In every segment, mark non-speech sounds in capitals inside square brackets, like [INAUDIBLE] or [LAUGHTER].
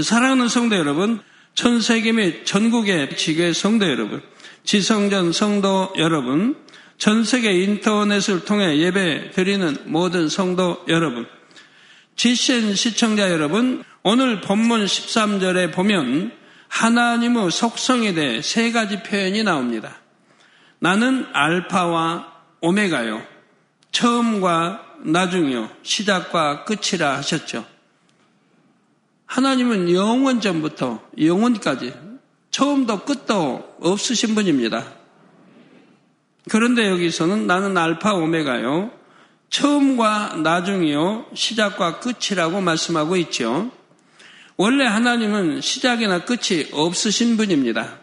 사랑하는 성도 여러분, 전 세계 및 전국의 지교의 성도 여러분, 지성전 성도 여러분, 전 세계 인터넷을 통해 예배 드리는 모든 성도 여러분, GCN 시청자 여러분, 오늘 본문 13절에 보면 하나님의 속성에 대해 세 가지 표현이 나옵니다. 나는 알파와 오메가요. 처음과 나중이요. 시작과 끝이라 하셨죠. 하나님은 영원 전부터 영원까지 처음도 끝도 없으신 분입니다. 그런데 여기서는 나는 알파 오메가요. 처음과 나중이요. 시작과 끝이라고 말씀하고 있죠. 원래 하나님은 시작이나 끝이 없으신 분입니다.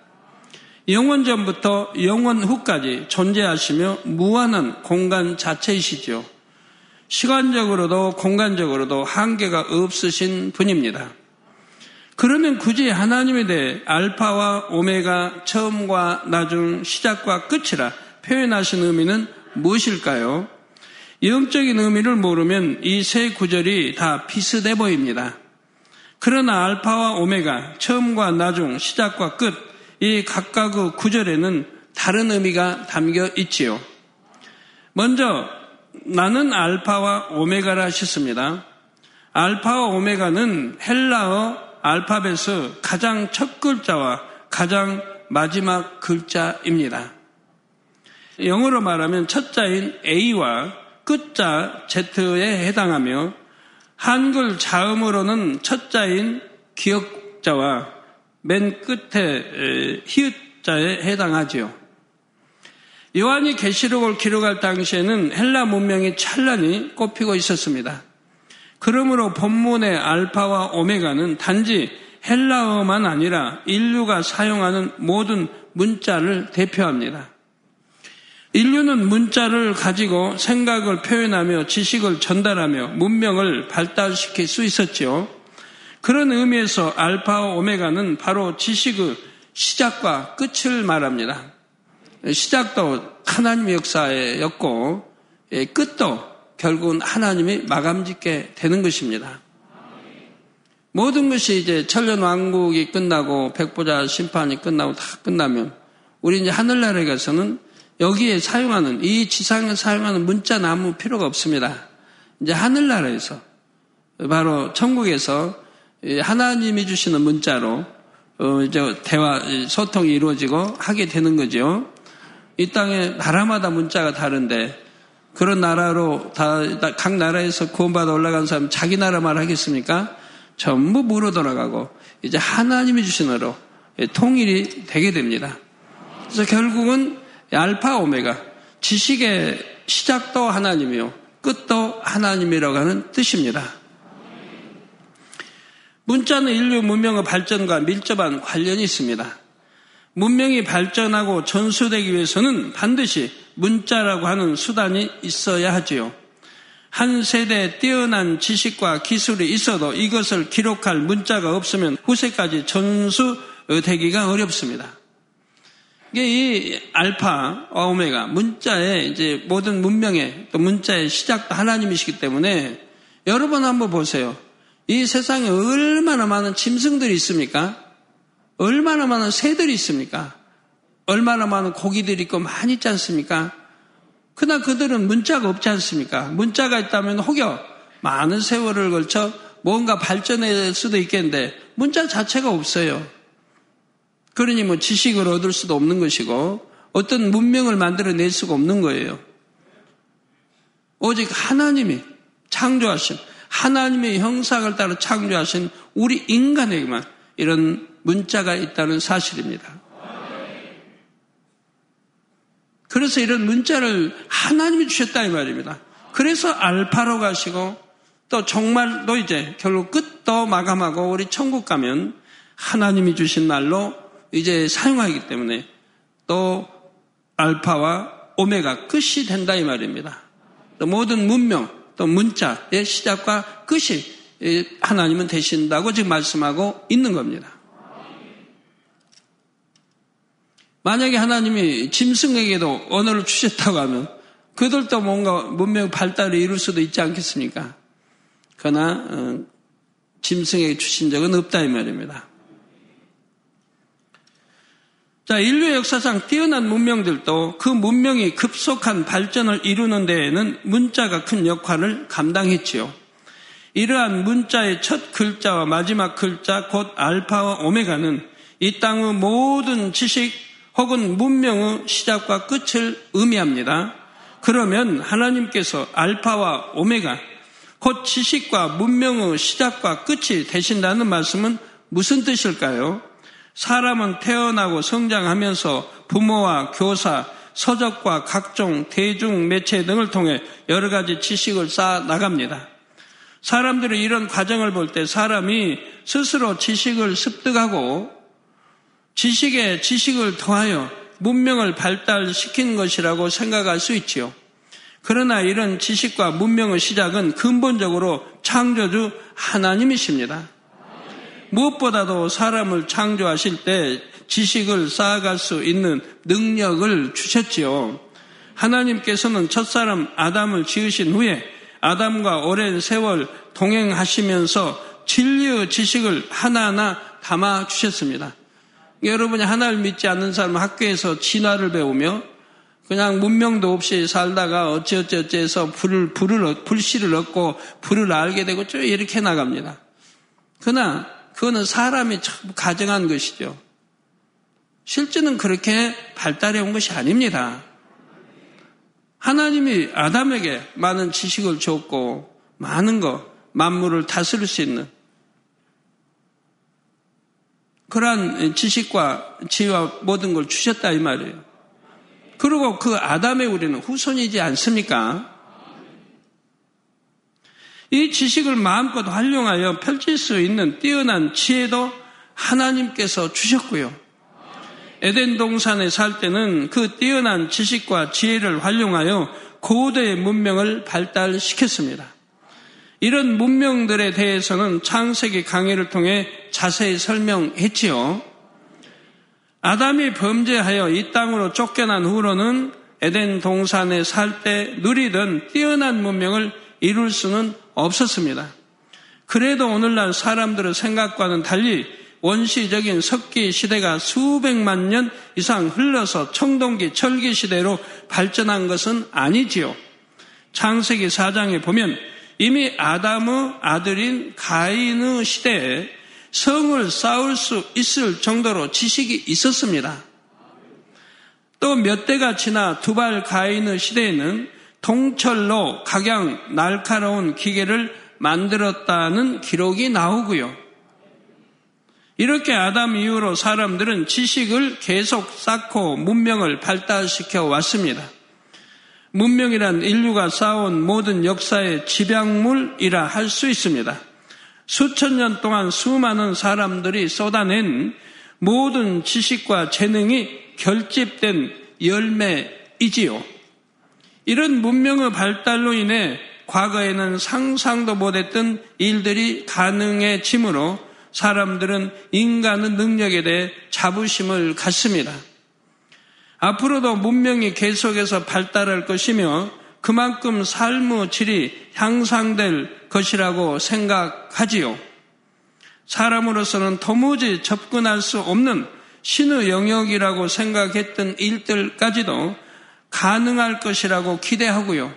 영원 전부터 영원 후까지 존재하시며 무한한 공간 자체이시죠. 시간적으로도 공간적으로도 한계가 없으신 분입니다. 그러면 굳이 하나님에 대해 알파와 오메가 처음과 나중 시작과 끝이라 표현하신 의미는 무엇일까요? 영적인 의미를 모르면 이 세 구절이 다 비슷해 보입니다. 그러나 알파와 오메가 처음과 나중 시작과 끝 이 각각의 구절에는 다른 의미가 담겨 있지요. 먼저 나는 알파와 오메가라 하셨습니다. 알파와 오메가는 헬라어 알파벳의 가장 첫 글자와 가장 마지막 글자입니다. 영어로 말하면 첫 자인 A와 끝자 Z에 해당하며 한글 자음으로는 첫 자인 기억자와 맨 끝에 히읗자에 해당하지요. 요한이 계시록을 기록할 당시에는 헬라 문명이 찬란히 꽃피고 있었습니다. 그러므로 본문의 알파와 오메가는 단지 헬라어만 아니라 인류가 사용하는 모든 문자를 대표합니다. 인류는 문자를 가지고 생각을 표현하며 지식을 전달하며 문명을 발달시킬 수 있었지요. 그런 의미에서 알파와 오메가는 바로 지식의 시작과 끝을 말합니다. 시작도 하나님의 역사였고 예, 끝도 결국은 하나님이 마감짓게 되는 것입니다. 모든 것이 이제 천년 왕국이 끝나고 백보자 심판이 끝나고 다 끝나면 우리 이제 하늘나라에 가서는 여기에 사용하는 이 지상에 사용하는 문자 나무 필요가 없습니다. 이제 하늘나라에서 바로 천국에서 하나님이 주시는 문자로 어, 이제 대화 소통이 이루어지고 하게 되는 거죠. 이 땅에 나라마다 문자가 다른데 그런 나라로 다 각 나라에서 구원받아 올라간 사람 자기 나라 말 하겠습니까? 전부 물어 돌아가고 이제 하나님이 주시으로 통일이 되게 됩니다. 그래서 결국은 알파 오메가 지식의 시작도 하나님이요 끝도 하나님이라고 하는 뜻입니다. 문자는 인류 문명의 발전과 밀접한 관련이 있습니다. 문명이 발전하고 전수되기 위해서는 반드시 문자라고 하는 수단이 있어야 하지요. 한 세대에 뛰어난 지식과 기술이 있어도 이것을 기록할 문자가 없으면 후세까지 전수되기가 어렵습니다. 이게 이 알파, 오메가, 문자의 이제 모든 문명의 또 문자의 시작도 하나님이시기 때문에 여러분 한번 보세요. 이 세상에 얼마나 많은 짐승들이 있습니까? 얼마나 많은 새들이 있습니까? 얼마나 많은 고기들이 있고 많이 있지 않습니까? 그러나 그들은 문자가 없지 않습니까? 문자가 있다면 혹여 많은 세월을 걸쳐 뭔가 발전할 수도 있겠는데 문자 자체가 없어요. 그러니 뭐 지식을 얻을 수도 없는 것이고 어떤 문명을 만들어낼 수가 없는 거예요. 오직 하나님이 창조하신 하나님의 형상을 따라 창조하신 우리 인간에게만 이런 문자가 있다는 사실입니다. 그래서 이런 문자를 하나님이 주셨다 이 말입니다. 그래서 알파로 가시고 또 정말로 이제 결국 끝도 마감하고 우리 천국 가면 하나님이 주신 날로 이제 사용하기 때문에 또 알파와 오메가 끝이 된다 이 말입니다. 또 모든 문명 또 문자의 시작과 끝이 하나님은 되신다고 지금 말씀하고 있는 겁니다. 만약에 하나님이 짐승에게도 언어를 주셨다고 하면 그들도 뭔가 문명 발달을 이룰 수도 있지 않겠습니까? 그러나 어, 짐승에게 주신 적은 없다 이 말입니다. 자, 인류 역사상 뛰어난 문명들도 그 문명이 급속한 발전을 이루는 데에는 문자가 큰 역할을 감당했지요. 이러한 문자의 첫 글자와 마지막 글자 곧 알파와 오메가는 이 땅의 모든 지식 혹은 문명의 시작과 끝을 의미합니다. 그러면 하나님께서 알파와 오메가 곧 지식과 문명의 시작과 끝이 되신다는 말씀은 무슨 뜻일까요? 사람은 태어나고 성장하면서 부모와 교사, 서적과 각종 대중 매체 등을 통해 여러 가지 지식을 쌓아 나갑니다. 사람들이 이런 과정을 볼 때 사람이 스스로 지식을 습득하고 지식에 지식을 더하여 문명을 발달시킨 것이라고 생각할 수 있지요. 그러나 이런 지식과 문명의 시작은 근본적으로 창조주 하나님이십니다. 무엇보다도 사람을 창조하실 때 지식을 쌓아갈 수 있는 능력을 주셨지요. 하나님께서는 첫사람 아담을 지으신 후에 아담과 오랜 세월 동행하시면서 진리의 지식을 하나하나 담아 주셨습니다. 여러분이 하나를 믿지 않는 사람은 학교에서 진화를 배우며 그냥 문명도 없이 살다가 어찌어찌어찌 해서 불을, 불을, 불씨를 얻고 불을 알게 되고 쭉 이렇게 나갑니다. 그러나 그거는 사람이 참 가정한 것이죠. 실제는 그렇게 발달해 온 것이 아닙니다. 하나님이 아담에게 많은 지식을 줬고 많은 것, 만물을 다스릴 수 있는 그러한 지식과 지혜와 모든 걸 주셨다 이 말이에요. 그리고 그 아담의 우리는 후손이지 않습니까? 이 지식을 마음껏 활용하여 펼칠 수 있는 뛰어난 지혜도 하나님께서 주셨고요. 에덴 동산에 살 때는 그 뛰어난 지식과 지혜를 활용하여 고대의 문명을 발달시켰습니다. 이런 문명들에 대해서는 창세기 강의를 통해 자세히 설명했지요. 아담이 범죄하여 이 땅으로 쫓겨난 후로는 에덴 동산에 살 때 누리던 뛰어난 문명을 이룰 수는 없었습니다. 그래도 오늘날 사람들의 생각과는 달리 원시적인 석기 시대가 수백만 년 이상 흘러서 청동기, 철기 시대로 발전한 것은 아니지요. 창세기 4장에 보면 이미 아담의 아들인 가인의 시대에 성을 쌓을 수 있을 정도로 지식이 있었습니다. 또 몇 대가 지나 두발 가인의 시대에는 통철로 각양 날카로운 기계를 만들었다는 기록이 나오고요. 이렇게 아담 이후로 사람들은 지식을 계속 쌓고 문명을 발달시켜 왔습니다. 문명이란 인류가 쌓아온 모든 역사의 집약물이라 할 수 있습니다. 수천 년 동안 수많은 사람들이 쏟아낸 모든 지식과 재능이 결집된 열매이지요. 이런 문명의 발달로 인해 과거에는 상상도 못했던 일들이 가능해지므로 사람들은 인간의 능력에 대해 자부심을 갖습니다. 앞으로도 문명이 계속해서 발달할 것이며 그만큼 삶의 질이 향상될 것이라고 생각하지요. 사람으로서는 도무지 접근할 수 없는 신의 영역이라고 생각했던 일들까지도 가능할 것이라고 기대하고요.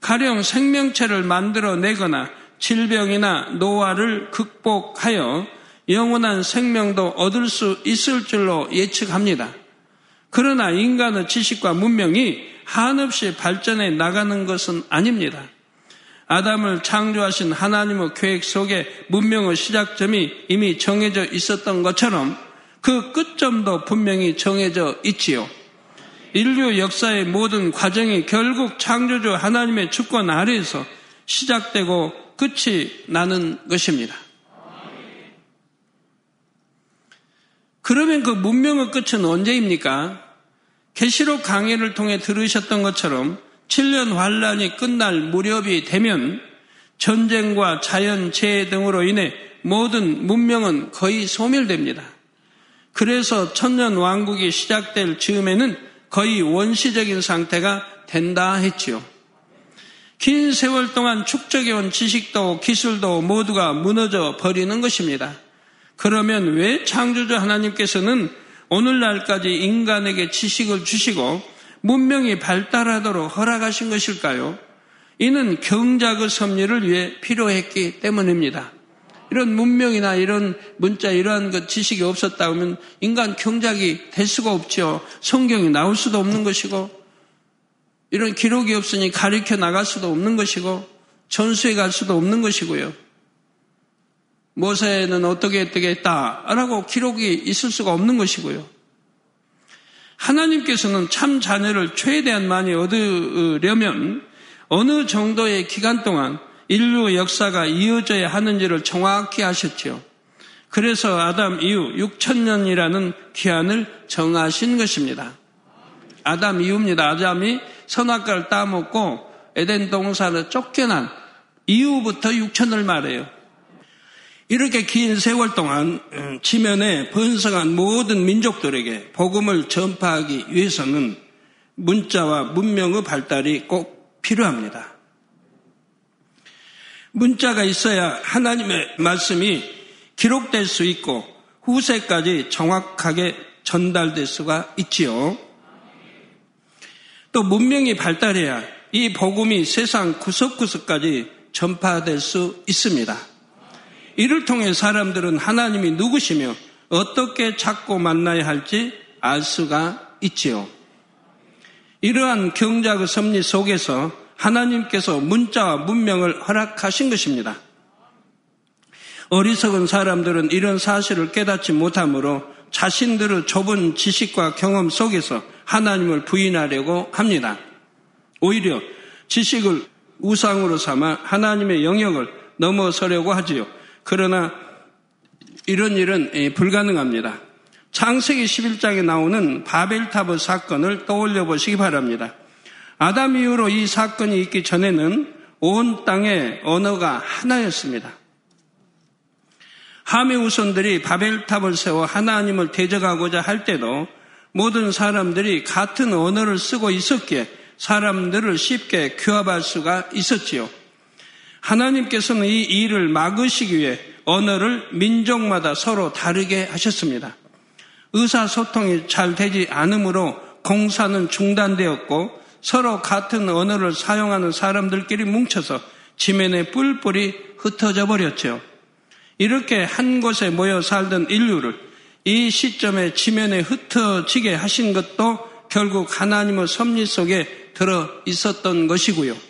가령 생명체를 만들어내거나 질병이나 노화를 극복하여 영원한 생명도 얻을 수 있을 줄로 예측합니다. 그러나 인간의 지식과 문명이 한없이 발전해 나가는 것은 아닙니다. 아담을 창조하신 하나님의 계획 속에 문명의 시작점이 이미 정해져 있었던 것처럼 그 끝점도 분명히 정해져 있지요. 인류 역사의 모든 과정이 결국 창조주 하나님의 주권 아래에서 시작되고 끝이 나는 것입니다. 그러면 그 문명의 끝은 언제입니까? 계시록 강의를 통해 들으셨던 것처럼 7년 환란이 끝날 무렵이 되면 전쟁과 자연 재해 등으로 인해 모든 문명은 거의 소멸됩니다. 그래서 천년 왕국이 시작될 즈음에는 거의 원시적인 상태가 된다 했지요. 긴 세월 동안 축적해온 지식도 기술도 모두가 무너져 버리는 것입니다. 그러면 왜 창조주 하나님께서는 오늘날까지 인간에게 지식을 주시고 문명이 발달하도록 허락하신 것일까요? 이는 경작의 섭리를 위해 필요했기 때문입니다. 이런 문명이나 이런 문자, 이러한 것 지식이 없었다 하면 인간 경작이 될 수가 없죠. 성경이 나올 수도 없는 것이고, 이런 기록이 없으니 가르쳐 나갈 수도 없는 것이고, 전수에 갈 수도 없는 것이고요. 모세는 어떻게 어떻게 했다라고 기록이 있을 수가 없는 것이고요. 하나님께서는 참 자녀를 최대한 많이 얻으려면 어느 정도의 기간 동안 인류 역사가 이어져야 하는지를 정확히 아셨죠. 그래서 아담 이후 6천년이라는 기한을 정하신 것입니다. 아담 이후입니다. 아담이 선악과를 따먹고 에덴 동산을 쫓겨난 이후부터 6천을 말해요. 이렇게 긴 세월 동안 음, 지면에 번성한 모든 민족들에게 복음을 전파하기 위해서는 문자와 문명의 발달이 꼭 필요합니다. 문자가 있어야 하나님의 말씀이 기록될 수 있고 후세까지 정확하게 전달될 수가 있지요. 또 문명이 발달해야 이 복음이 세상 구석구석까지 전파될 수 있습니다. 이를 통해 사람들은 하나님이 누구시며 어떻게 찾고 만나야 할지 알 수가 있지요. 이러한 경작의 섭리 속에서 하나님께서 문자와 문명을 허락하신 것입니다. 어리석은 사람들은 이런 사실을 깨닫지 못하므로 자신들의 좁은 지식과 경험 속에서 하나님을 부인하려고 합니다. 오히려 지식을 우상으로 삼아 하나님의 영역을 넘어서려고 하지요. 그러나 이런 일은 예, 불가능합니다. 창세기 11장에 나오는 바벨탑의 사건을 떠올려 보시기 바랍니다. 아담 이후로 이 사건이 있기 전에는 온 땅의 언어가 하나였습니다. 하메 우선들이 바벨탑을 세워 하나님을 대적하고자 할 때도 모든 사람들이 같은 언어를 쓰고 있었기에 사람들을 쉽게 규합할 수가 있었지요. 하나님께서는 이 일을 막으시기 위해 언어를 민족마다 서로 다르게 하셨습니다. 의사소통이 잘 되지 않으므로 공사는 중단되었고 서로 같은 언어를 사용하는 사람들끼리 뭉쳐서 지면에 뿔뿔이 흩어져 버렸죠. 이렇게 한 곳에 모여 살던 인류를 이 시점에 지면에 흩어지게 하신 것도 결국 하나님의 섭리 속에 들어 있었던 것이고요.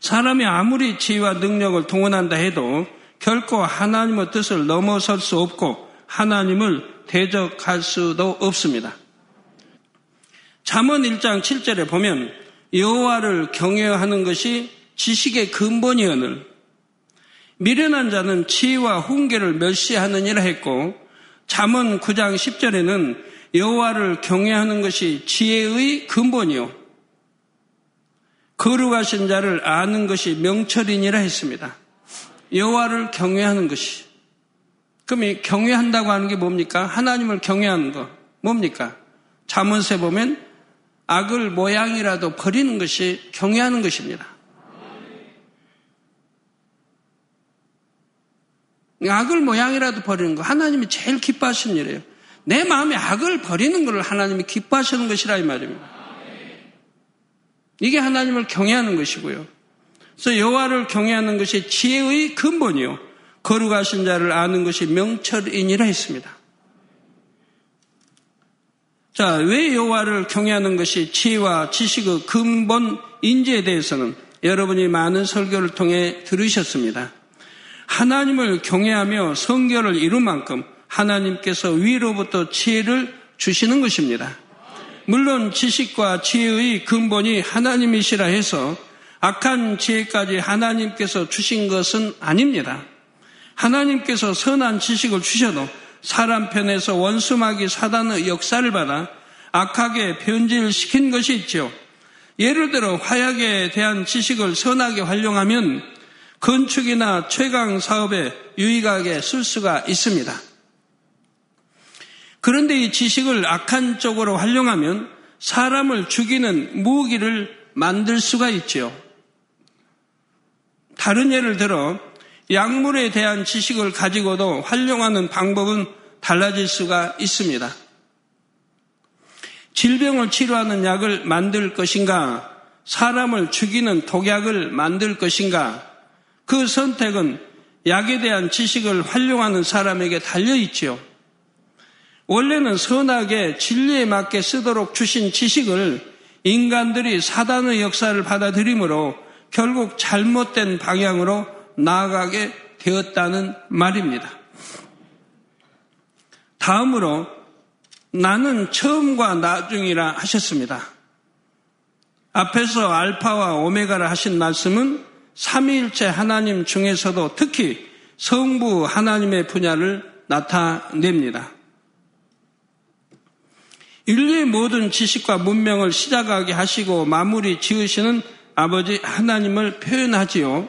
사람이 아무리 지혜와 능력을 동원한다 해도 결코 하나님의 뜻을 넘어설 수 없고 하나님을 대적할 수도 없습니다. 잠언 1장 7절에 보면 여호와를 경외하는 것이 지식의 근본이오늘 미련한 자는 지혜와 훈계를 멸시하느니라 했고 잠언 9장 10절에는 여호와를 경외하는 것이 지혜의 근본이요 거룩하신 자를 아는 것이 명철이니라 했습니다. 여호와를 경외하는 것이 그럼 이 경외한다고 하는 게 뭡니까? 하나님을 경외하는 거 뭡니까? 잠언세 보면 악을 모양이라도 버리는 것이 경외하는 것입니다. 악을 모양이라도 버리는 거 하나님이 제일 기뻐하시는 일이에요. 내 마음에 악을 버리는 것을 하나님이 기뻐하시는 것이라 이 말입니다. 이게 하나님을 경외하는 것이고요. 그래서 여호와를 경외하는 것이 지혜의 근본이요. 거룩하신 자를 아는 것이 명철이니라 했습니다. 자, 왜 여호와를 경외하는 것이 지혜와 지식의 근본 인지에 대해서는 여러분이 많은 설교를 통해 들으셨습니다. 하나님을 경외하며 성결을 이룬 만큼 하나님께서 위로부터 지혜를 주시는 것입니다. 물론 지식과 지혜의 근본이 하나님이시라 해서 악한 지혜까지 하나님께서 주신 것은 아닙니다. 하나님께서 선한 지식을 주셔도 사람 편에서 원수마귀 사단의 역사를 받아 악하게 변질 시킨 것이 있죠. 예를 들어 화약에 대한 지식을 선하게 활용하면 건축이나 최강 사업에 유익하게 쓸 수가 있습니다. 그런데 이 지식을 악한 쪽으로 활용하면 사람을 죽이는 무기를 만들 수가 있지요. 다른 예를 들어 약물에 대한 지식을 가지고도 활용하는 방법은 달라질 수가 있습니다. 질병을 치료하는 약을 만들 것인가, 사람을 죽이는 독약을 만들 것인가, 그 선택은 약에 대한 지식을 활용하는 사람에게 달려 있지요. 원래는 선하게 진리에 맞게 쓰도록 주신 지식을 인간들이 사단의 역사를 받아들이므로 결국 잘못된 방향으로 나아가게 되었다는 말입니다. 다음으로 나는 처음과 나중이라 하셨습니다. 앞에서 알파와 오메가라 하신 말씀은 삼위일체 하나님 중에서도 특히 성부 하나님의 분야를 나타냅니다. 인류의 모든 지식과 문명을 시작하게 하시고 마무리 지으시는 아버지 하나님을 표현하지요.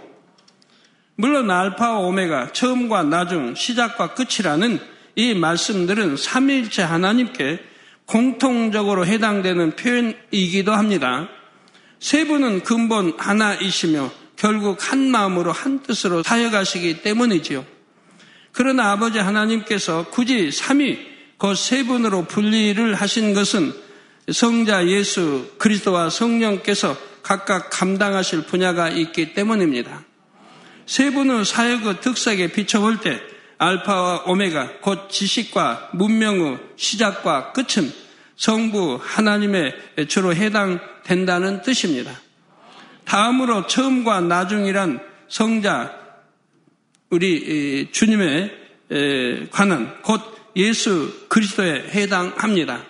물론 알파와 오메가, 처음과 나중, 시작과 끝이라는 이 말씀들은 삼위일체 하나님께 공통적으로 해당되는 표현이기도 합니다. 세 분은 근본 하나이시며 결국 한 마음으로 한 뜻으로 사역하시기 때문이지요. 그러나 아버지 하나님께서 굳이 삼위 그 세 분으로 분리를 하신 것은 성자 예수 그리스도와 성령께서 각각 감당하실 분야가 있기 때문입니다. 세 분의 사역의 특색에 비춰볼 때 알파와 오메가 곧 지식과 문명의 시작과 끝은 성부 하나님의 주로 해당된다는 뜻입니다. 다음으로 처음과 나중이란 성자 우리 주님의 관한 곧 예수 그리스도에 해당합니다.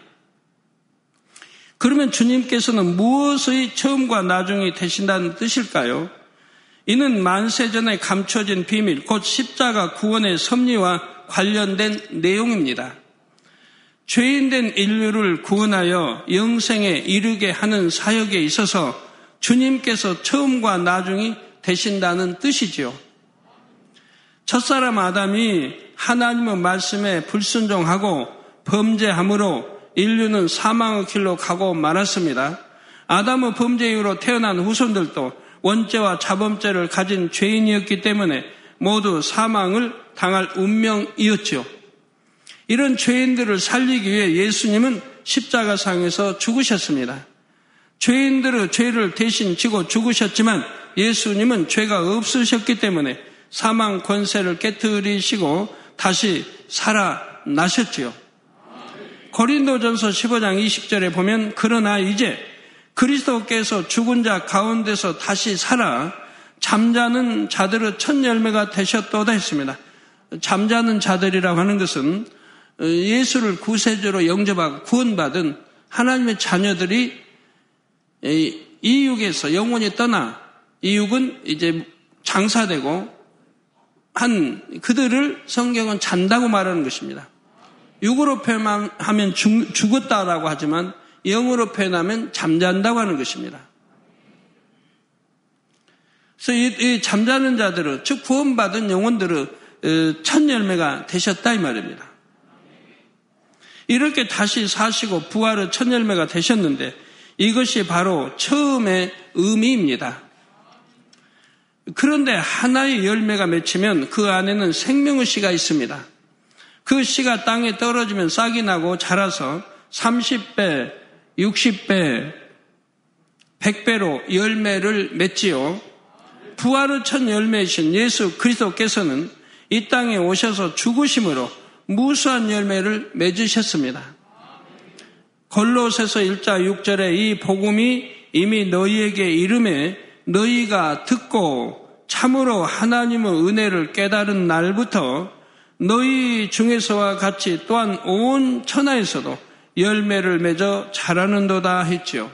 그러면 주님께서는 무엇의 처음과 나중이 되신다는 뜻일까요? 이는 만세전에 감춰진 비밀, 곧 십자가 구원의 섭리와 관련된 내용입니다. 죄인된 인류를 구원하여 영생에 이르게 하는 사역에 있어서 주님께서 처음과 나중이 되신다는 뜻이지요. 첫사람 아담이 하나님의 말씀에 불순종하고 범죄함으로 인류는 사망의 길로 가고 말았습니다. 아담의 범죄 이후로 태어난 후손들도 원죄와 자범죄를 가진 죄인이었기 때문에 모두 사망을 당할 운명이었죠. 이런 죄인들을 살리기 위해 예수님은 십자가상에서 죽으셨습니다. 죄인들의 죄를 대신 지고 죽으셨지만 예수님은 죄가 없으셨기 때문에 사망 권세를 깨뜨리시고 다시 살아나셨지요. 고린도전서 15장 20절에 보면 그러나 이제 그리스도께서 죽은 자 가운데서 다시 살아 잠자는 자들의 첫 열매가 되셨도다 했습니다. 잠자는 자들이라고 하는 것은 예수를 구세주로 영접하고 구원받은 하나님의 자녀들이 이 육에서 영원히 떠나 이 육은 이제 장사되고 한 그들을 성경은 잔다고 말하는 것입니다. 육으로 표현하면 죽었다라고 하지만 영으로 표현하면 잠잔다고 하는 것입니다. 그래서 이, 이 잠자는 자들은 즉 구원받은 영혼들은 어, 첫 열매가 되셨다 이 말입니다. 이렇게 다시 사시고 부활의 첫 열매가 되셨는데 이것이 바로 처음의 의미입니다. 그런데 하나의 열매가 맺히면 그 안에는 생명의 씨가 있습니다. 그 씨가 땅에 떨어지면 싹이 나고 자라서 30배, 60배, 100배로 열매를 맺지요. 부활의 첫 열매이신 예수 그리스도께서는 이 땅에 오셔서 죽으심으로 무수한 열매를 맺으셨습니다. 골로새서 1자 6절에 이 복음이 이미 너희에게 이름에 너희가 듣고 참으로 하나님의 은혜를 깨달은 날부터 너희 중에서와 같이 또한 온 천하에서도 열매를 맺어 자라는도다 했지요.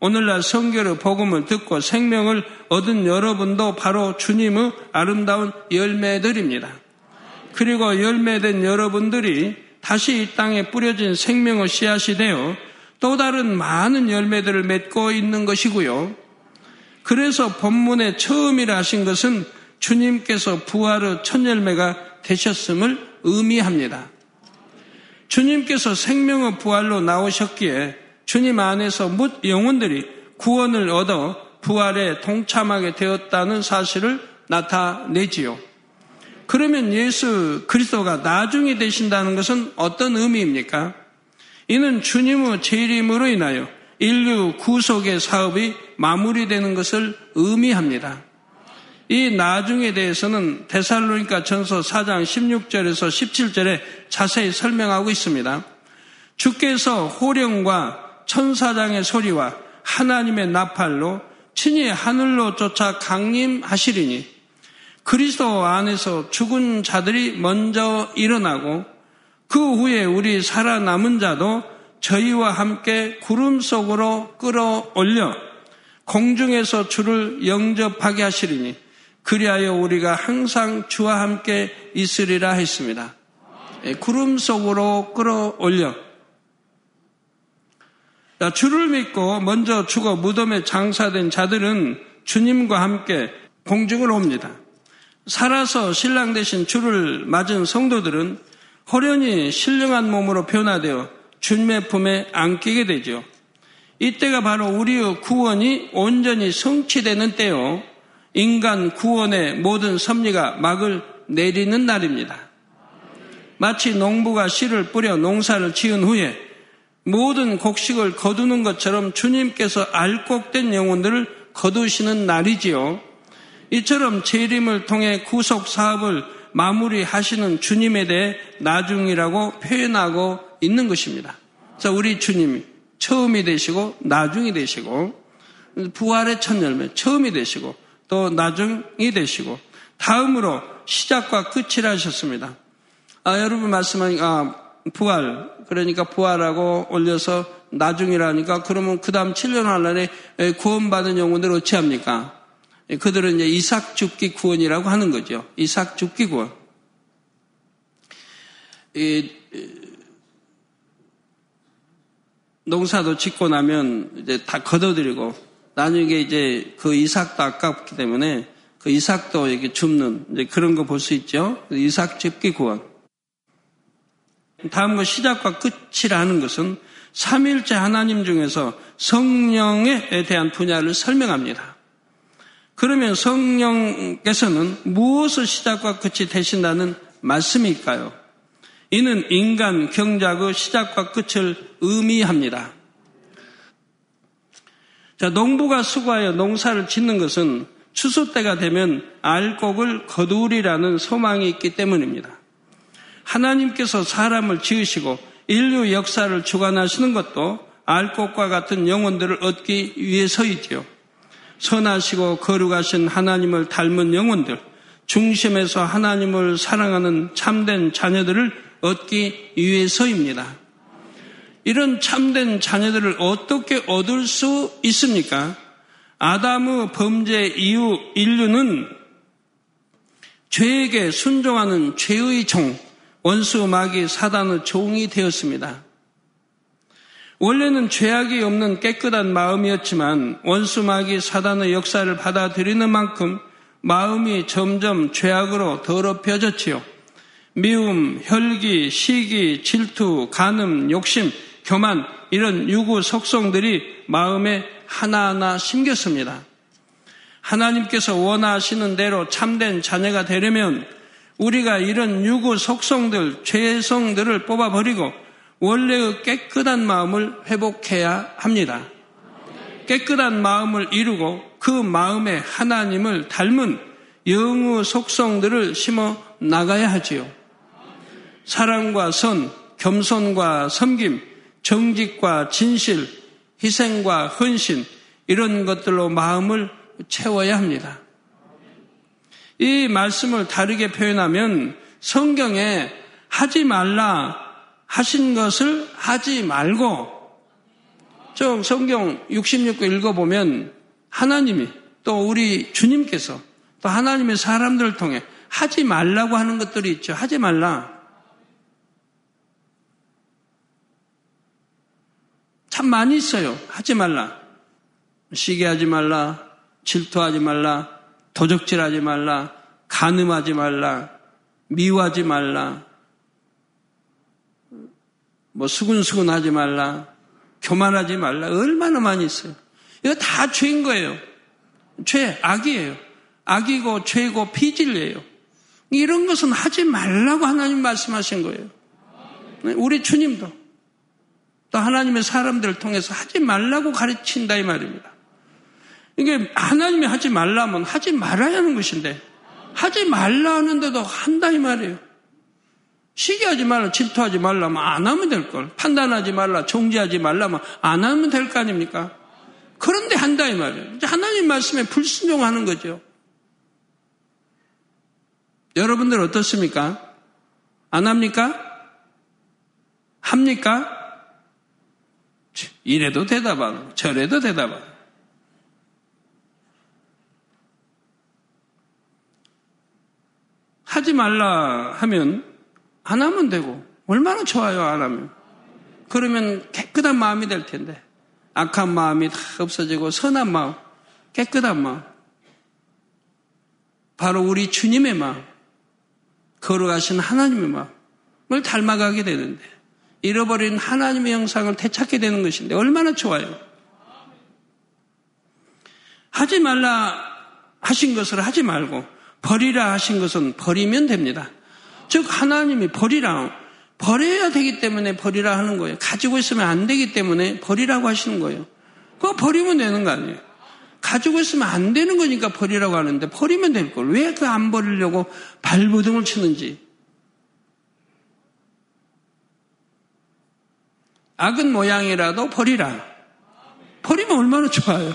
오늘날 성결의 복음을 듣고 생명을 얻은 여러분도 바로 주님의 아름다운 열매들입니다. 그리고 열매된 여러분들이 다시 이 땅에 뿌려진 생명의 씨앗이 되어 또 다른 많은 열매들을 맺고 있는 것이고요. 그래서 본문의 처음이라 하신 것은 주님께서 부활의 첫 열매가 되셨음을 의미합니다. 주님께서 생명의 부활로 나오셨기에 주님 안에서 못 영혼들이 구원을 얻어 부활에 동참하게 되었다는 사실을 나타내지요. 그러면 예수 그리스도가 나중에 되신다는 것은 어떤 의미입니까? 이는 주님의 재림으로 인하여 인류 구속의 사업이 마무리되는 것을 의미합니다. 이 나중에 대해서는 데살로니가 전서 4장 16절에서 17절에 자세히 설명하고 있습니다. 주께서 호령과 천사장의 소리와 하나님의 나팔로 친히 하늘로 쫓아 강림하시리니 그리스도 안에서 죽은 자들이 먼저 일어나고 그 후에 우리 살아남은 자도 저희와 함께 구름 속으로 끌어올려 공중에서 주를 영접하게 하시리니 그리하여 우리가 항상 주와 함께 있으리라 했습니다. 예, 구름 속으로 끌어올려 주를 믿고 먼저 죽어 무덤에 장사된 자들은 주님과 함께 공중을 옵니다. 살아서 신랑 대신 주를 맞은 성도들은 호련히 신령한 몸으로 변화되어 주님의 품에 안기게 되죠. 이때가 바로 우리의 구원이 온전히 성취되는 때요. 인간 구원의 모든 섭리가 막을 내리는 날입니다. 마치 농부가 씨를 뿌려 농사를 지은 후에 모든 곡식을 거두는 것처럼 주님께서 알곡된 영혼들을 거두시는 날이지요. 이처럼 재림을 통해 구속 사업을 마무리하시는 주님에 대해 나중이라고 표현하고 있는 것입니다. 자, 우리 주님이 처음이 되시고 나중이 되시고 부활의 첫 열매 처음이 되시고 또 나중이 되시고 다음으로 시작과 끝이라 하셨습니다. 아, 여러분 말씀하니까 아, 부활 그러니까 부활하고 올려서 나중이라니까 그러면 그 다음 7년 환란에 구원받은 영혼들 어찌 합니까? 그들은 이제 이삭 죽기 구원이라고 하는 거죠. 이삭 죽기 구원. 이, 농사도 짓고 나면 이제 다 걷어들이고 나중에 이제 그 이삭도 아깝기 때문에 그 이삭도 이렇게 줍는 이제 그런 거 볼 수 있죠. 이삭 줍기 구원. 다음 거 시작과 끝이라는 것은 삼일째 하나님 중에서 성령에 대한 분야를 설명합니다. 그러면 성령께서는 무엇을 시작과 끝이 되신다는 말씀일까요? 이는 인간 경작의 시작과 끝을 의미합니다. 자, 농부가 수고하여 농사를 짓는 것은 추수 때가 되면 알곡을 거두리라는 소망이 있기 때문입니다. 하나님께서 사람을 지으시고 인류 역사를 주관하시는 것도 알곡과 같은 영혼들을 얻기 위해서이지요. 선하시고 거룩하신 하나님을 닮은 영혼들, 중심에서 하나님을 사랑하는 참된 자녀들을 얻기 위해서입니다. 이런 참된 자녀들을 어떻게 얻을 수 있습니까? 아담의 범죄 이후 인류는 죄에게 순종하는 죄의 종, 원수 마귀 사단의 종이 되었습니다. 원래는 죄악이 없는 깨끗한 마음이었지만 원수 마귀 사단의 역사를 받아들이는 만큼 마음이 점점 죄악으로 더럽혀졌지요. 미움, 혈기, 시기, 질투, 간음, 욕심, 교만 이런 유구 속성들이 마음에 하나하나 심겼습니다. 하나님께서 원하시는 대로 참된 자녀가 되려면 우리가 이런 유구 속성들, 죄성들을 뽑아버리고 원래의 깨끗한 마음을 회복해야 합니다. 깨끗한 마음을 이루고 그 마음에 하나님을 닮은 영의 속성들을 심어 나가야 하지요. 사랑과 선, 겸손과 섬김, 정직과 진실, 희생과 헌신, 이런 것들로 마음을 채워야 합니다. 이 말씀을 다르게 표현하면 성경에 하지 말라 하신 것을 하지 말고 좀 성경 66권 읽어보면 하나님이 또 우리 주님께서 또 하나님의 사람들을 통해 하지 말라고 하는 것들이 있죠. 하지 말라. 참 많이 있어요. 하지 말라. 시기 하지 말라. 질투하지 말라. 도적질하지 말라. 간음하지 말라. 미워하지 말라. 뭐 수근수근 하지 말라. 교만하지 말라. 얼마나 많이 있어요. 이거 다 죄인 거예요. 죄, 악이에요. 악이고 죄고 피질이에요. 이런 것은 하지 말라고 하나님 말씀하신 거예요. 우리 주님도 또 하나님의 사람들을 통해서 하지 말라고 가르친다 이 말입니다. 이게 하나님이 하지 말라면 하지 말아야 하는 것인데 하지 말라 하는데도 한다 이 말이에요. 시기하지 말라, 질투하지 말라면 안 하면 될 걸. 판단하지 말라, 정지하지 말라면 안 하면 될 거 아닙니까? 그런데 한다 이 말이에요. 하나님 말씀에 불순종하는 거죠. 여러분들 어떻습니까? 안 합니까? 합니까? 이래도 대답하고 저래도 대답하고. 하지 말라 하면 안 하면 되고 얼마나 좋아요 안 하면. 그러면 깨끗한 마음이 될 텐데. 악한 마음이 다 없어지고 선한 마음 깨끗한 마음. 바로 우리 주님의 마음 걸어가신 하나님의 마음을 닮아가게 되는데 잃어버린 하나님의 형상을 되찾게 되는 것인데 얼마나 좋아요. 하지 말라 하신 것을 하지 말고 버리라 하신 것은 버리면 됩니다. 즉 하나님이 버리라 버려야 되기 때문에 버리라 하는 거예요. 가지고 있으면 안 되기 때문에 버리라고 하시는 거예요. 그거 버리면 되는 거 아니에요. 가지고 있으면 안 되는 거니까 버리라고 하는데 버리면 될 걸. 왜 그 안 버리려고 발버둥을 치는지. 악은 모양이라도 버리라. 버리면 얼마나 좋아요.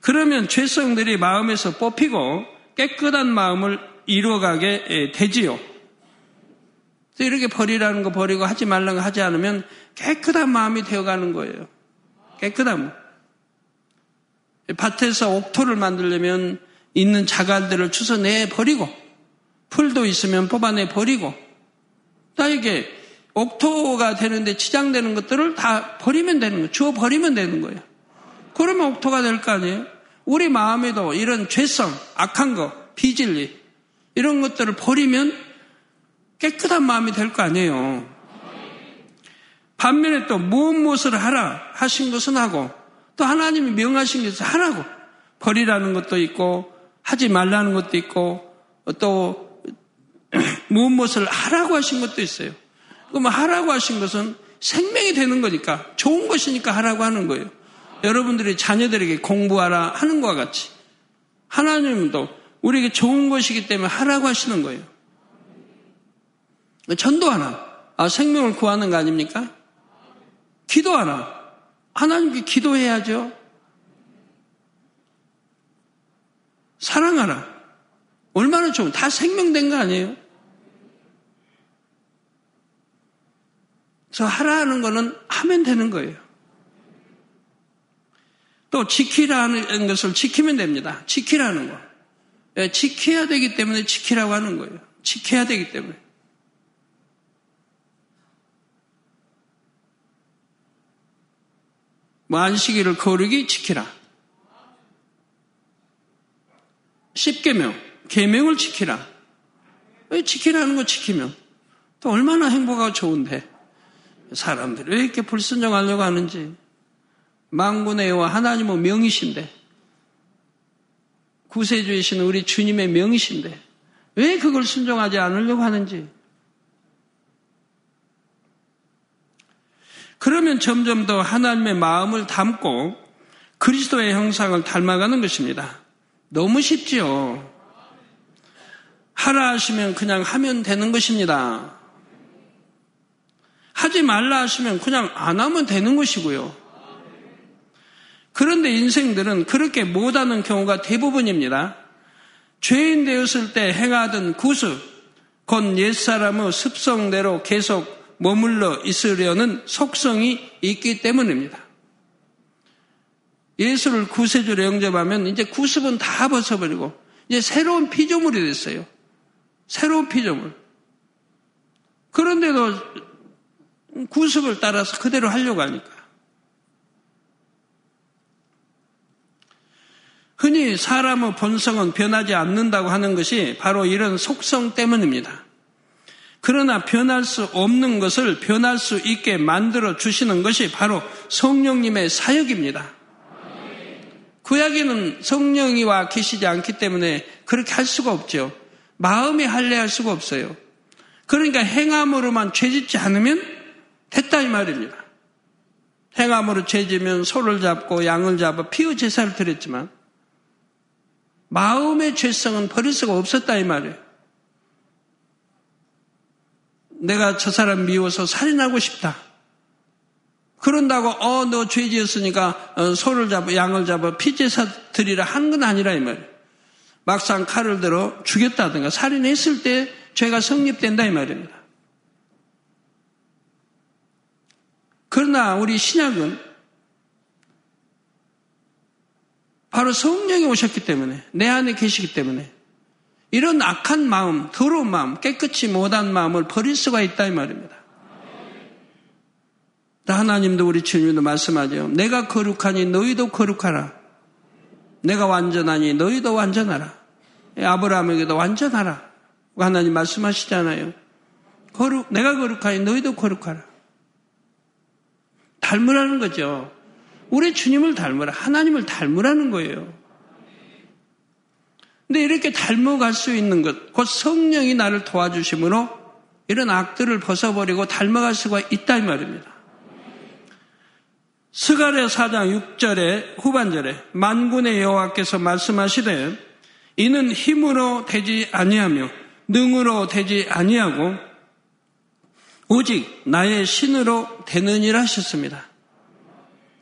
그러면 죄성들이 마음에서 뽑히고 깨끗한 마음을 이루어가게 되지요. 이렇게 버리라는 거 버리고 하지 말라는 거 하지 않으면 깨끗한 마음이 되어가는 거예요. 깨끗함. 밭에서 옥토를 만들려면 있는 자갈들을 주워내 버리고 풀도 있으면 뽑아내 버리고 나에게 옥토가 되는데 지장되는 것들을 다 버리면 되는 거예요. 주워 버리면 되는 거예요. 그러면 옥토가 될 거 아니에요? 우리 마음에도 이런 죄성, 악한 거, 비진리, 이런 것들을 버리면 깨끗한 마음이 될 거 아니에요. 반면에 또 무엇 무엇을 하라 하신 것은 하고 또 하나님이 명하신 것을 하라고 버리라는 것도 있고 하지 말라는 것도 있고 또 무엇 [CLEARS THROAT] 무엇을 하라고 하신 것도 있어요. 그럼 하라고 하신 것은 생명이 되는 거니까 좋은 것이니까 하라고 하는 거예요. 여러분들이 자녀들에게 공부하라 하는 것과 같이 하나님도 우리에게 좋은 것이기 때문에 하라고 하시는 거예요. 전도 하나 아, 생명을 구하는 거 아닙니까? 기도 하나 하나님께 기도해야죠. 사랑하라 얼마나 좋은 다 생명된 거 아니에요? 저 하라는 거는 하면 되는 거예요. 또 지키라는 것을 지키면 됩니다. 지키라는 거. 예, 지켜야 되기 때문에 지키라고 하는 거예요. 지켜야 되기 때문에. 뭐 안식일을 거르기 지키라. 십계명, 계명을 지키라. 지키라는 거 지키면 또 얼마나 행복하고 좋은데. 사람들이 왜 이렇게 불순종하려고 하는지. 망군의 여와 하나님은 명이신데, 구세주이신 우리 주님의 명이신데, 왜 그걸 순종하지 않으려고 하는지. 그러면 점점 더 하나님의 마음을 담고 그리스도의 형상을 닮아가는 것입니다. 너무 쉽지요. 하라 하시면 그냥 하면 되는 것입니다. 하지 말라 하시면 그냥 안 하면 되는 것이고요. 그런데 인생들은 그렇게 못하는 경우가 대부분입니다. 죄인 되었을 때 행하던 구습, 곧 옛사람의 습성대로 계속 머물러 있으려는 속성이 있기 때문입니다. 예수를 구세주로 영접하면 이제 구습은 다 벗어버리고 이제 새로운 피조물이 됐어요. 새로운 피조물. 그런데도 구습을 따라서 그대로 하려고 하니까. 흔히 사람의 본성은 변하지 않는다고 하는 것이 바로 이런 속성 때문입니다. 그러나 변할 수 없는 것을 변할 수 있게 만들어 주시는 것이 바로 성령님의 사역입니다. 구약에는 성령이 와 계시지 않기 때문에 그렇게 할 수가 없죠. 마음이 할례할 수가 없어요. 그러니까 행함으로만 죄짓지 않으면 됐다 이 말입니다. 행함으로 죄지면 소를 잡고 양을 잡아 피의 제사를 드렸지만 마음의 죄성은 버릴 수가 없었다 이 말이에요. 내가 저 사람 미워서 살인하고 싶다. 그런다고 어 너 죄지었으니까 어, 소를 잡아 양을 잡아 피제사 드리라 한 건 아니라 이 말이에요. 막상 칼을 들어 죽였다든가 살인했을 때 죄가 성립된다 이 말입니다. 그러나 우리 신약은 바로 성령이 오셨기 때문에 내 안에 계시기 때문에 이런 악한 마음, 더러운 마음, 깨끗이 못한 마음을 버릴 수가 있다 이 말입니다. 하나님도 우리 주님도 말씀하죠. 내가 거룩하니 너희도 거룩하라. 내가 완전하니 너희도 완전하라. 아브라함에게도 완전하라. 하나님 말씀하시잖아요. 거룩, 내가 거룩하니 너희도 거룩하라. 닮으라는 거죠. 우리 주님을 닮으라. 하나님을 닮으라는 거예요. 근데 이렇게 닮아갈 수 있는 것, 곧 성령이 나를 도와주심으로 이런 악들을 벗어버리고 닮아갈 수가 있다 이 말입니다. 스가랴 4장 6절에 후반절에 만군의 여호와께서 말씀하시되 이는 힘으로 되지 아니하며 능으로 되지 아니하고 오직 나의 신으로 되느니라 하셨습니다.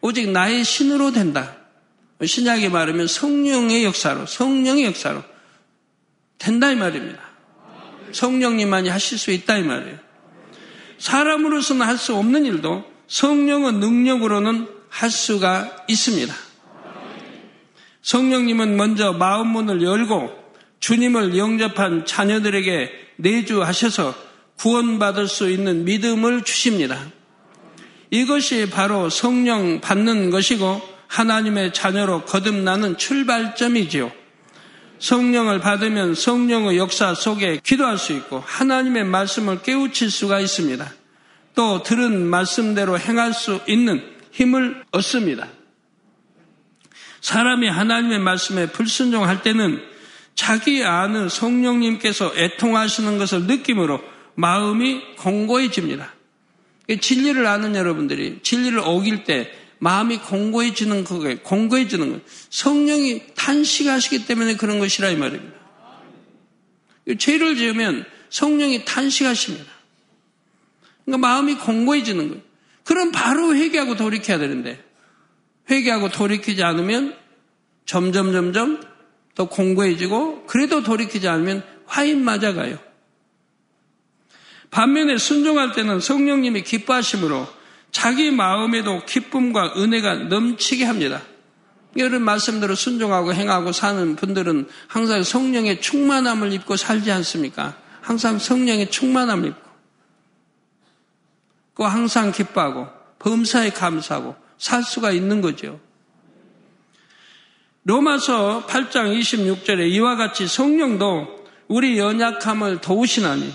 오직 나의 신으로 된다. 신약에 말하면 성령의 역사로, 성령의 역사로 된다 이 말입니다. 성령님만이 하실 수 있다 이 말이에요. 사람으로서는 할 수 없는 일도 성령의 능력으로는 할 수가 있습니다. 성령님은 먼저 마음 문을 열고 주님을 영접한 자녀들에게 내주하셔서 구원받을 수 있는 믿음을 주십니다. 이것이 바로 성령 받는 것이고 하나님의 자녀로 거듭나는 출발점이지요. 성령을 받으면 성령의 역사 속에 기도할 수 있고 하나님의 말씀을 깨우칠 수가 있습니다. 또 들은 말씀대로 행할 수 있는 힘을 얻습니다. 사람이 하나님의 말씀에 불순종할 때는 자기 안의 성령님께서 애통하시는 것을 느낌으로 마음이 공고해집니다. 진리를 아는 여러분들이 진리를 어길 때 마음이 공고해지는 그게 공고해지는 거 성령이 탄식하시기 때문에 그런 것이라 이 말입니다. 죄를 지으면 성령이 탄식하십니다. 그러니까 마음이 공고해지는 거예요. 그럼 바로 회개하고 돌이켜야 되는데 회개하고 돌이키지 않으면 점점 점점 더 공고해지고 그래도 돌이키지 않으면 화인 맞아가요. 반면에 순종할 때는 성령님이 기뻐하심으로 자기 마음에도 기쁨과 은혜가 넘치게 합니다. 이런 말씀대로 순종하고 행하고 사는 분들은 항상 성령의 충만함을 입고 살지 않습니까? 항상 성령의 충만함을 입고. 그 항상 기뻐하고 범사에 감사하고 살 수가 있는 거죠. 로마서 8장 26절에 이와 같이 성령도 우리 연약함을 도우시나니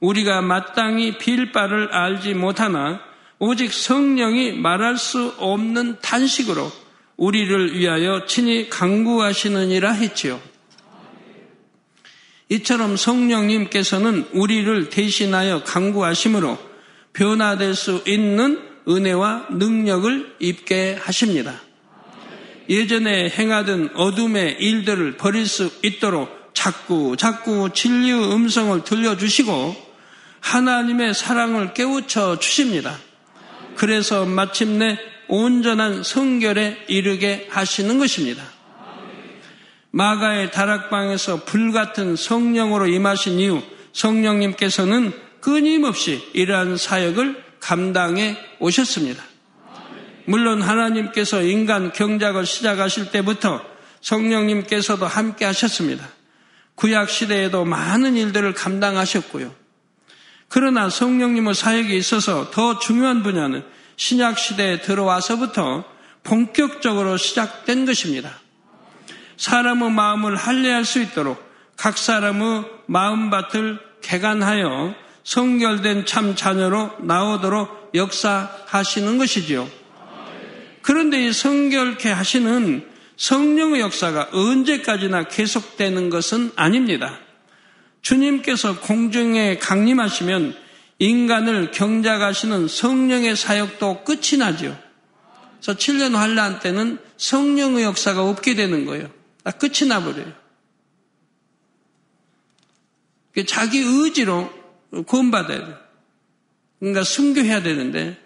우리가 마땅히 빌 바를 알지 못하나 오직 성령이 말할 수 없는 단식으로 우리를 위하여 친히 강구하시느니라 했지요. 이처럼 성령님께서는 우리를 대신하여 강구하심으로 변화될 수 있는 은혜와 능력을 입게 하십니다. 예전에 행하던 어둠의 일들을 버릴 수 있도록 자꾸 자꾸 진리의 음성을 들려주시고 하나님의 사랑을 깨우쳐 주십니다. 그래서 마침내 온전한 성결에 이르게 하시는 것입니다. 마가의 다락방에서 불같은 성령으로 임하신 이후 성령님께서는 끊임없이 이러한 사역을 감당해 오셨습니다. 물론 하나님께서 인간 경작을 시작하실 때부터 성령님께서도 함께 하셨습니다. 구약 시대에도 많은 일들을 감당하셨고요. 그러나 성령님의 사역에 있어서 더 중요한 분야는 신약 시대에 들어와서부터 본격적으로 시작된 것입니다. 사람의 마음을 할례할 수 있도록 각 사람의 마음밭을 개간하여 성결된 참 자녀로 나오도록 역사하시는 것이지요. 그런데 이 성결케 하시는 성령의 역사가 언제까지나 계속되는 것은 아닙니다. 주님께서 공중에 강림하시면 인간을 경작하시는 성령의 사역도 끝이 나죠. 그래서 7년 환란 때는 성령의 역사가 없게 되는 거예요. 다 끝이 나버려요. 자기 의지로 구원받아야 돼요. 그러니까 순교해야 되는데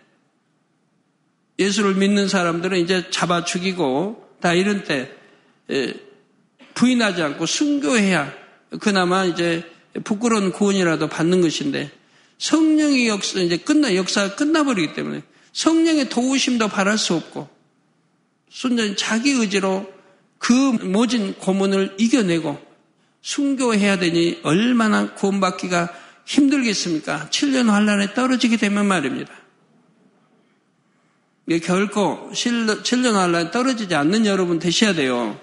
예수를 믿는 사람들은 이제 잡아 죽이고 다 이런 때 부인하지 않고 순교해야 그나마 이제 부끄러운 구원이라도 받는 것인데 성령의 역사 이제 끝나 역사가 끝나버리기 때문에 성령의 도우심도 바랄 수 없고 순전히 자기 의지로 그 모진 고문을 이겨내고 순교해야 되니 얼마나 구원받기가 힘들겠습니까? 7년 환란에 떨어지게 되면 말입니다. 결코 7년 환란에 떨어지지 않는 여러분 되셔야 돼요.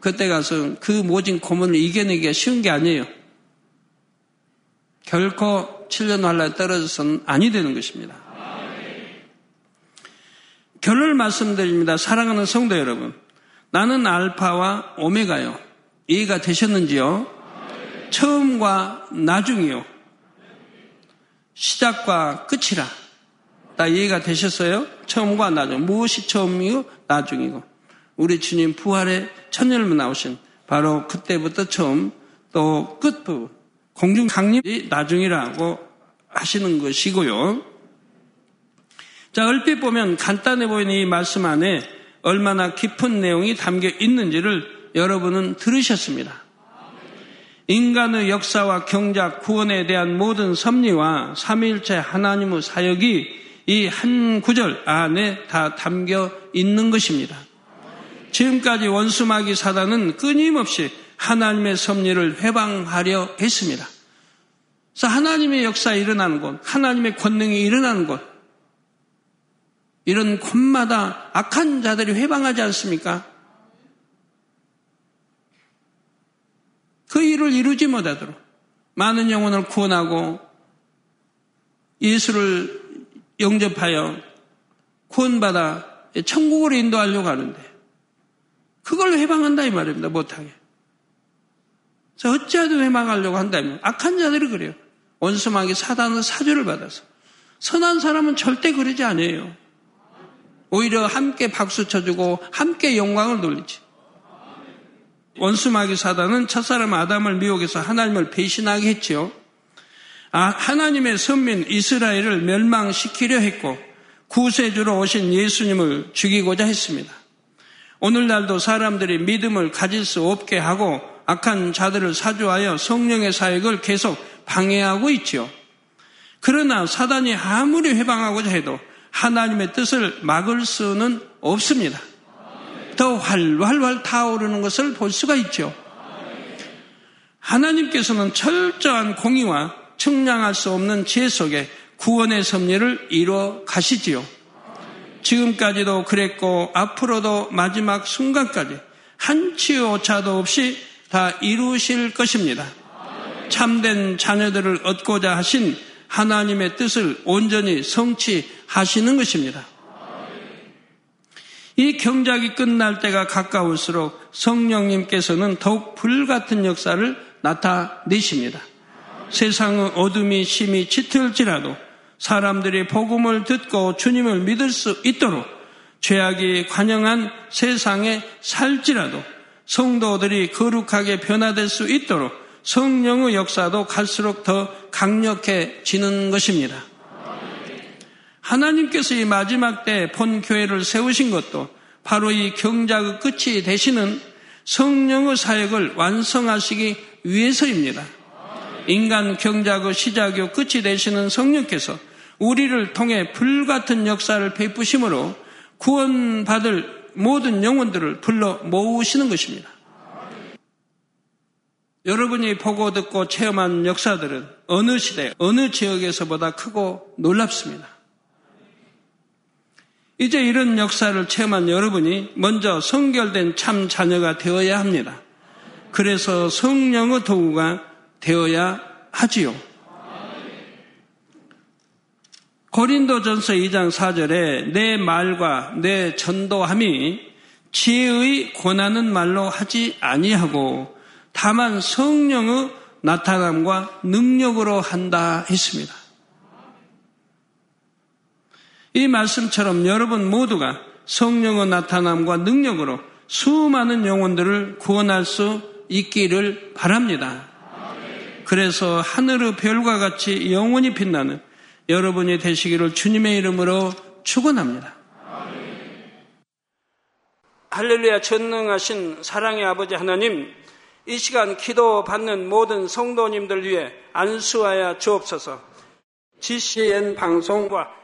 그때 가서 그 모진 고문을 이겨내기가 쉬운 게 아니에요. 결코 7년 환란에 떨어져서는 아니 되는 것입니다. 결론을 말씀드립니다. 사랑하는 성도 여러분. 나는 알파와 오메가요. 이해가 되셨는지요? 처음과 나중이요. 시작과 끝이라. 다 이해가 되셨어요? 처음과 나중. 무엇이 처음이고 나중이고. 우리 주님 부활의 천년을 나오신 바로 그때부터 처음 또 끝부분. 공중 강림이 나중이라고 하시는 것이고요. 자, 얼핏 보면 간단해 보이는 이 말씀 안에 얼마나 깊은 내용이 담겨 있는지를 여러분은 들으셨습니다. 인간의 역사와 경작, 구원에 대한 모든 섭리와 삼위일체 하나님의 사역이 이 한 구절 안에 다 담겨 있는 것입니다. 지금까지 원수마귀 사단은 끊임없이 하나님의 섭리를 회방하려 했습니다. 그래서 하나님의 역사에 일어나는 것, 하나님의 권능이 일어나는 것, 이런 곳마다 악한 자들이 회방하지 않습니까? 그 일을 이루지 못하도록 많은 영혼을 구원하고 예수를 영접하여 구원받아 천국으로 인도하려고 하는데 그걸 회방한다 이 말입니다. 못하게. 어찌하든 회망하려고 한다면 악한 자들이 그래요. 원수마귀 사단의 사주를 받아서 선한 사람은 절대 그러지 않아요. 오히려 함께 박수 쳐주고 함께 영광을 돌리지. 원수 마귀 사단은 첫사람 아담을 미혹해서 하나님을 배신하게 했지요. 아, 하나님의 선민 이스라엘을 멸망시키려 했고 구세주로 오신 예수님을 죽이고자 했습니다. 오늘날도 사람들이 믿음을 가질 수 없게 하고 악한 자들을 사주하여 성령의 사역을 계속 방해하고 있지요. 그러나 사단이 아무리 회방하고자 해도 하나님의 뜻을 막을 수는 없습니다. 더 활활활 타오르는 것을 볼 수가 있죠. 하나님께서는 철저한 공의와 측량할 수 없는 지혜 속에 구원의 섭리를 이루어 가시지요. 지금까지도 그랬고 앞으로도 마지막 순간까지 한치 오차도 없이 다 이루실 것입니다. 참된 자녀들을 얻고자 하신 하나님의 뜻을 온전히 성취하시는 것입니다. 이 경작이 끝날 때가 가까울수록 성령님께서는 더욱 불같은 역사를 나타내십니다. 세상의 어둠이 심히 짙을지라도 사람들이 복음을 듣고 주님을 믿을 수 있도록 죄악이 관영한 세상에 살지라도 성도들이 거룩하게 변화될 수 있도록 성령의 역사도 갈수록 더 강력해지는 것입니다. 하나님께서 이 마지막 때 본 교회를 세우신 것도 바로 이 경작의 끝이 되시는 성령의 사역을 완성하시기 위해서입니다. 인간 경작의 시작이요 끝이 되시는 성령께서 우리를 통해 불같은 역사를 베푸심으로 구원받을 모든 영혼들을 불러 모으시는 것입니다. 여러분이 보고 듣고 체험한 역사들은 어느 시대, 어느 지역에서보다 크고 놀랍습니다. 이제 이런 역사를 체험한 여러분이 먼저 성결된 참 자녀가 되어야 합니다. 그래서 성령의 도구가 되어야 하지요. 고린도전서 2장 4절에 내 말과 내 전도함이 지혜의 권하는 말로 하지 아니하고 다만 성령의 나타남과 능력으로 한다 했습니다. 이 말씀처럼 여러분 모두가 성령의 나타남과 능력으로 수많은 영혼들을 구원할 수 있기를 바랍니다. 그래서 하늘의 별과 같이 영원히 빛나는 여러분이 되시기를 주님의 이름으로 축원합니다. 할렐루야 전능하신 사랑의 아버지 하나님 이 시간 기도 받는 모든 성도님들 위해 안수하여 주옵소서 GCN 방송과